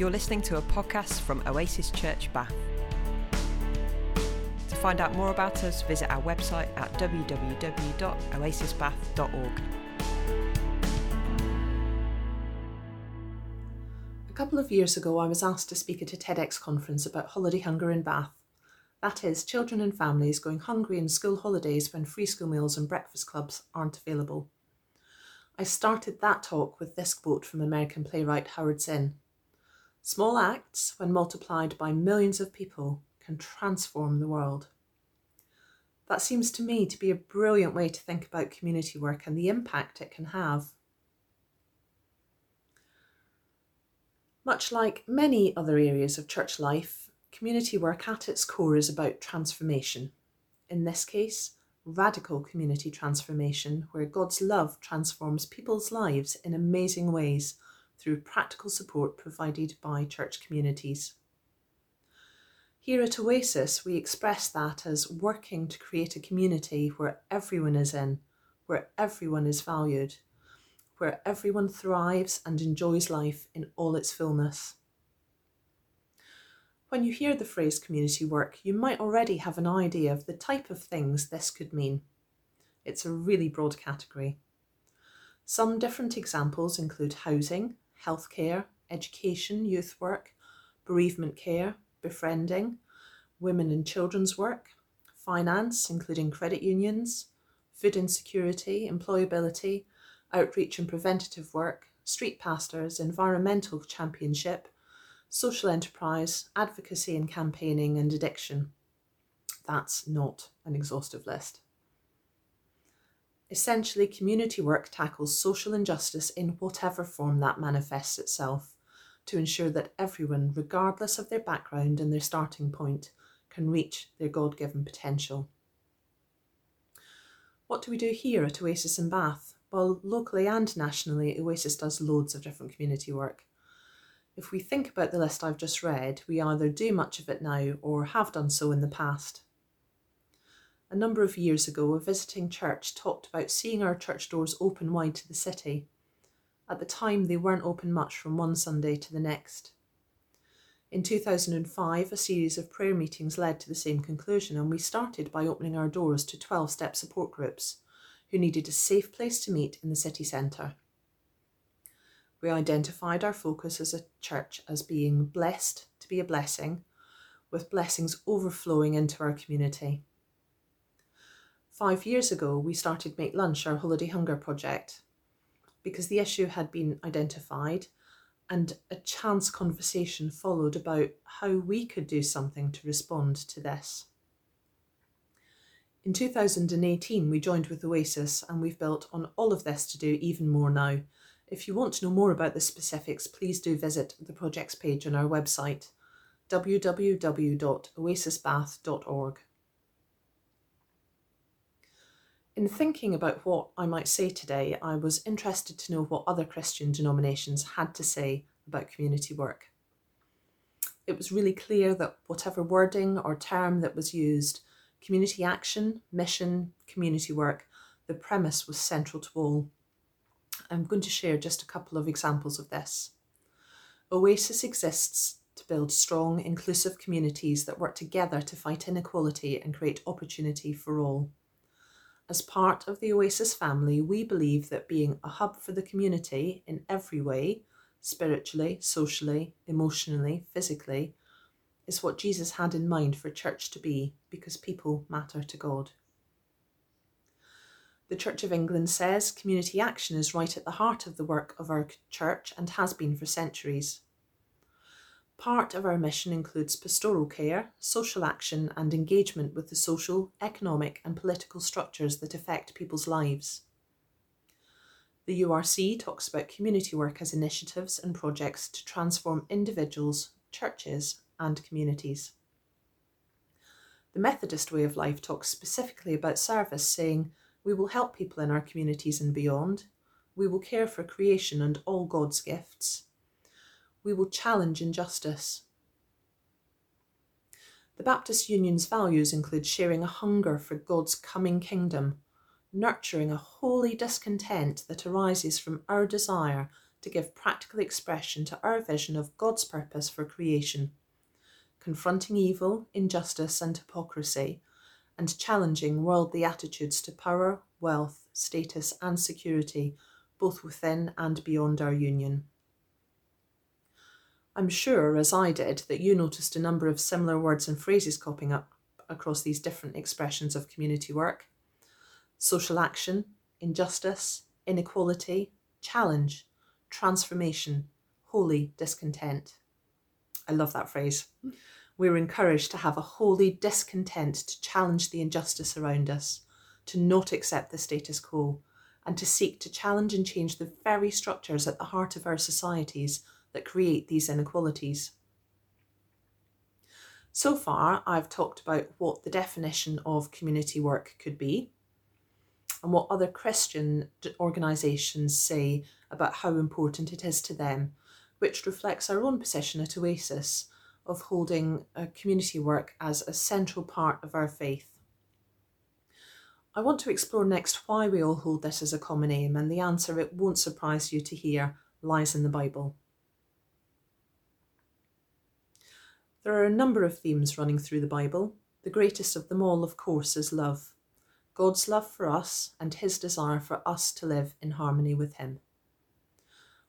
You're listening to a podcast from Oasis Church Bath. To find out more about us, visit our website at www.oasisbath.org. A couple of years ago, I was asked to speak at a TEDx conference about holiday hunger in Bath. That is, children and families going hungry in school holidays when free school meals and breakfast clubs aren't available. I started that talk with this quote from American playwright Howard Zinn Small acts, when multiplied by millions of people, can transform the world. That seems to me to be a brilliant way to think about community work and the impact it can have. Much like many other areas of church life, Community work at its core is about transformation. In this case, radical community transformation, where God's love transforms people's lives in amazing ways through practical support provided by church communities. Here at Oasis, we express that as working to create a community where everyone is in, where everyone is valued, where everyone thrives and enjoys life in all its fullness. When you hear the phrase community work, you might already have an idea of the type of things this could mean. It's a really broad category. Some different examples include housing, healthcare, education, youth work, bereavement care, befriending, women and children's work, finance, including credit unions, food insecurity, employability, outreach and preventative work, street pastors, environmental championship, social enterprise, advocacy and campaigning, and addiction. That's not an exhaustive list. Essentially, community work tackles social injustice in whatever form that manifests itself to ensure that everyone, regardless of their background and their starting point, can reach their God given potential. What do we do here at Oasis in Bath? Well, locally and nationally, Oasis does loads of different community work. If we think about the list I've just read, we either do much of it now or have done so in the past. A number of years ago, a visiting church talked about seeing our church doors open wide to the city. At the time, they weren't open much from one Sunday to the next. In 2005, a series of prayer meetings led to the same conclusion, and we started by opening our doors to 12 step support groups who needed a safe place to meet in the city centre we identified our focus as a church as being blessed to be a blessing, with blessings overflowing into our community. Five years ago, we started Make Lunch, our holiday hunger project, because the issue had been identified and a chance conversation followed about how we could do something to respond to this. In 2018, we joined with Oasis and we've built on all of this to do even more now if you want to know more about the specifics, please do visit the projects page on our website www.oasisbath.org. In thinking about what I might say today, I was interested to know what other Christian denominations had to say about community work. It was really clear that whatever wording or term that was used, community action, mission, community work, the premise was central to all. I'm going to share just a couple of examples of this. Oasis exists to build strong, inclusive communities that work together to fight inequality and create opportunity for all. As part of the Oasis family, we believe that being a hub for the community in every way, spiritually, socially, emotionally, physically, is what Jesus had in mind for church to be because people matter to God. The Church of England says community action is right at the heart of the work of our church and has been for centuries. Part of our mission includes pastoral care, social action, and engagement with the social, economic, and political structures that affect people's lives. The URC talks about community work as initiatives and projects to transform individuals, churches, and communities. The Methodist Way of Life talks specifically about service, saying, we will help people in our communities and beyond. We will care for creation and all God's gifts. We will challenge injustice. The Baptist Union's values include sharing a hunger for God's coming kingdom, nurturing a holy discontent that arises from our desire to give practical expression to our vision of God's purpose for creation, confronting evil, injustice, and hypocrisy, and challenging worldly attitudes to power, wealth, status, and security, both within and beyond our union. I'm sure, as I did, that you noticed a number of similar words and phrases cropping up across these different expressions of community work social action, injustice, inequality, challenge, transformation, holy discontent. I love that phrase. We're encouraged to have a holy discontent to challenge the injustice around us, to not accept the status quo, and to seek to challenge and change the very structures at the heart of our societies that create these inequalities. So far, I've talked about what the definition of community work could be and what other Christian organisations say about how important it is to them, which reflects our own position at Oasis of holding uh, community work as a central part of our faith. I want to explore next why we all hold this as a common aim, and the answer it won't surprise you to hear lies in the Bible. There are a number of themes running through the Bible. The greatest of them all, of course, is love. God's love for us and his desire for us to live in harmony with him.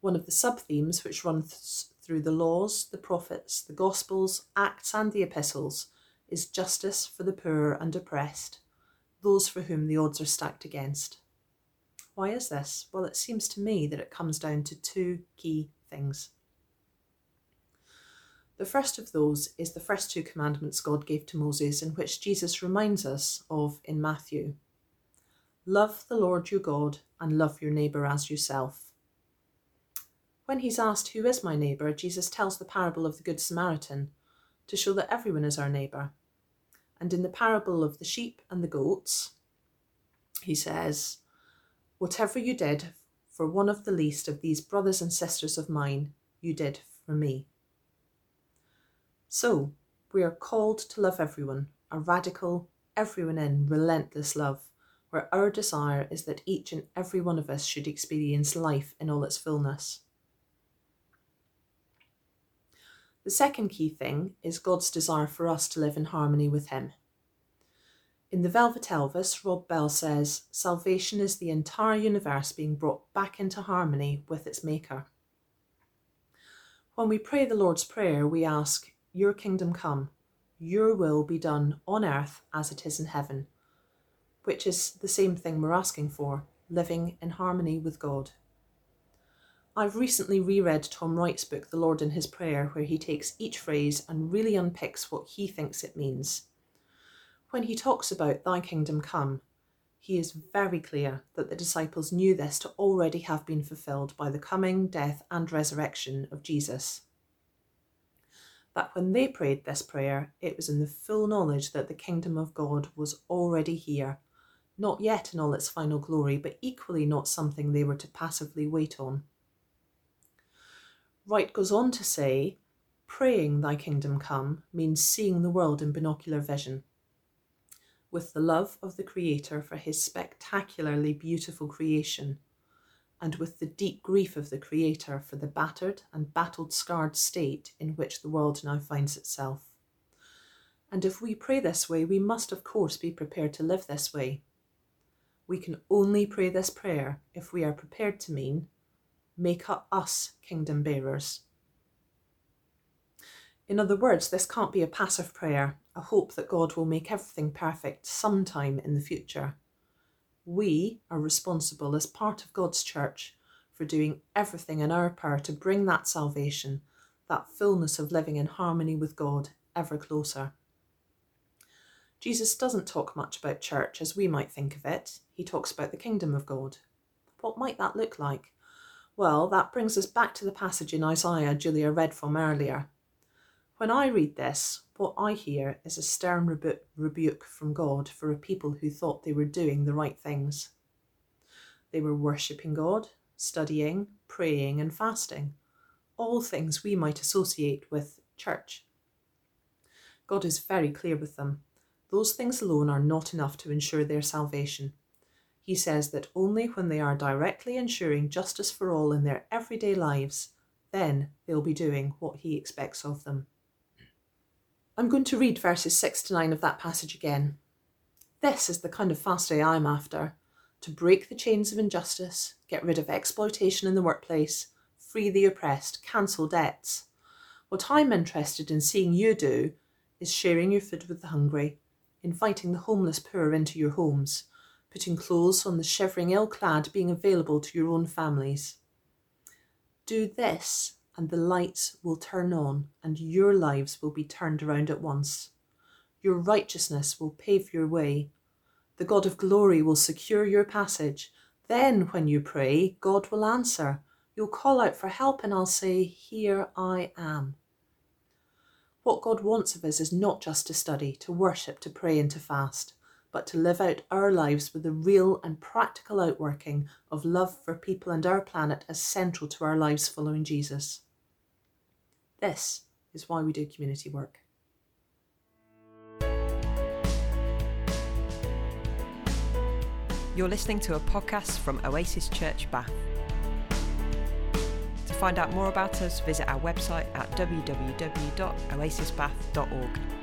One of the sub themes which runs th- through the laws, the prophets, the gospels, acts, and the epistles is justice for the poor and oppressed, those for whom the odds are stacked against. Why is this? Well, it seems to me that it comes down to two key things. The first of those is the first two commandments God gave to Moses, in which Jesus reminds us of in Matthew Love the Lord your God and love your neighbour as yourself. When he's asked, Who is my neighbour? Jesus tells the parable of the Good Samaritan to show that everyone is our neighbour. And in the parable of the sheep and the goats, he says, Whatever you did for one of the least of these brothers and sisters of mine, you did for me. So, we are called to love everyone, a radical, everyone in, relentless love, where our desire is that each and every one of us should experience life in all its fullness. The second key thing is God's desire for us to live in harmony with Him. In the Velvet Elvis, Rob Bell says, Salvation is the entire universe being brought back into harmony with its Maker. When we pray the Lord's Prayer, we ask, your kingdom come, your will be done on earth as it is in heaven, which is the same thing we're asking for, living in harmony with God. I've recently reread Tom Wright's book, The Lord and His Prayer, where he takes each phrase and really unpicks what he thinks it means. When he talks about Thy kingdom come, he is very clear that the disciples knew this to already have been fulfilled by the coming, death, and resurrection of Jesus that when they prayed this prayer, it was in the full knowledge that the kingdom of God was already here, not yet in all its final glory, but equally not something they were to passively wait on. Wright goes on to say, praying thy kingdom come means seeing the world in binocular vision. With the love of the Creator for his spectacularly beautiful creation, and with the deep grief of the Creator for the battered and battled scarred state in which the world now finds itself. And if we pray this way, we must, of course, be prepared to live this way. We can only pray this prayer if we are prepared to mean, make us kingdom bearers. In other words, this can't be a passive prayer, a hope that God will make everything perfect sometime in the future we are responsible as part of God's church for doing everything in our power to bring that salvation, that fullness of living in harmony with God, ever closer. Jesus doesn't talk much about church as we might think of it. He talks about the kingdom of God. What might that look like? Well, that brings us back to the passage in Isaiah Julia read from earlier. When I read this, what I hear is a stern rebu- rebuke from God for a people who thought they were doing the right things. They were worshipping God, studying, praying, and fasting, all things we might associate with church. God is very clear with them. Those things alone are not enough to ensure their salvation. He says that only when they are directly ensuring justice for all in their everyday lives, then they'll be doing what he expects of them. I'm going to read verses 6 to 9 of that passage again. This is the kind of fast day I'm after to break the chains of injustice, get rid of exploitation in the workplace, free the oppressed, cancel debts. What I'm interested in seeing you do is sharing your food with the hungry, inviting the homeless poor into your homes, putting clothes on the shivering ill clad, being available to your own families. Do this, and the lights will turn on, and your lives will be turned around at once. Your righteousness will pave your way. The God of glory will secure your passage. Then, when you pray, God will answer. You'll call out for help, and I'll say, Here I am. What God wants of us is not just to study, to worship, to pray, and to fast, but to live out our lives with the real and practical outworking of love for people and our planet as central to our lives following Jesus. This is why we do community work. You're listening to a podcast from Oasis Church Bath. To find out more about us, visit our website at www.oasisbath.org.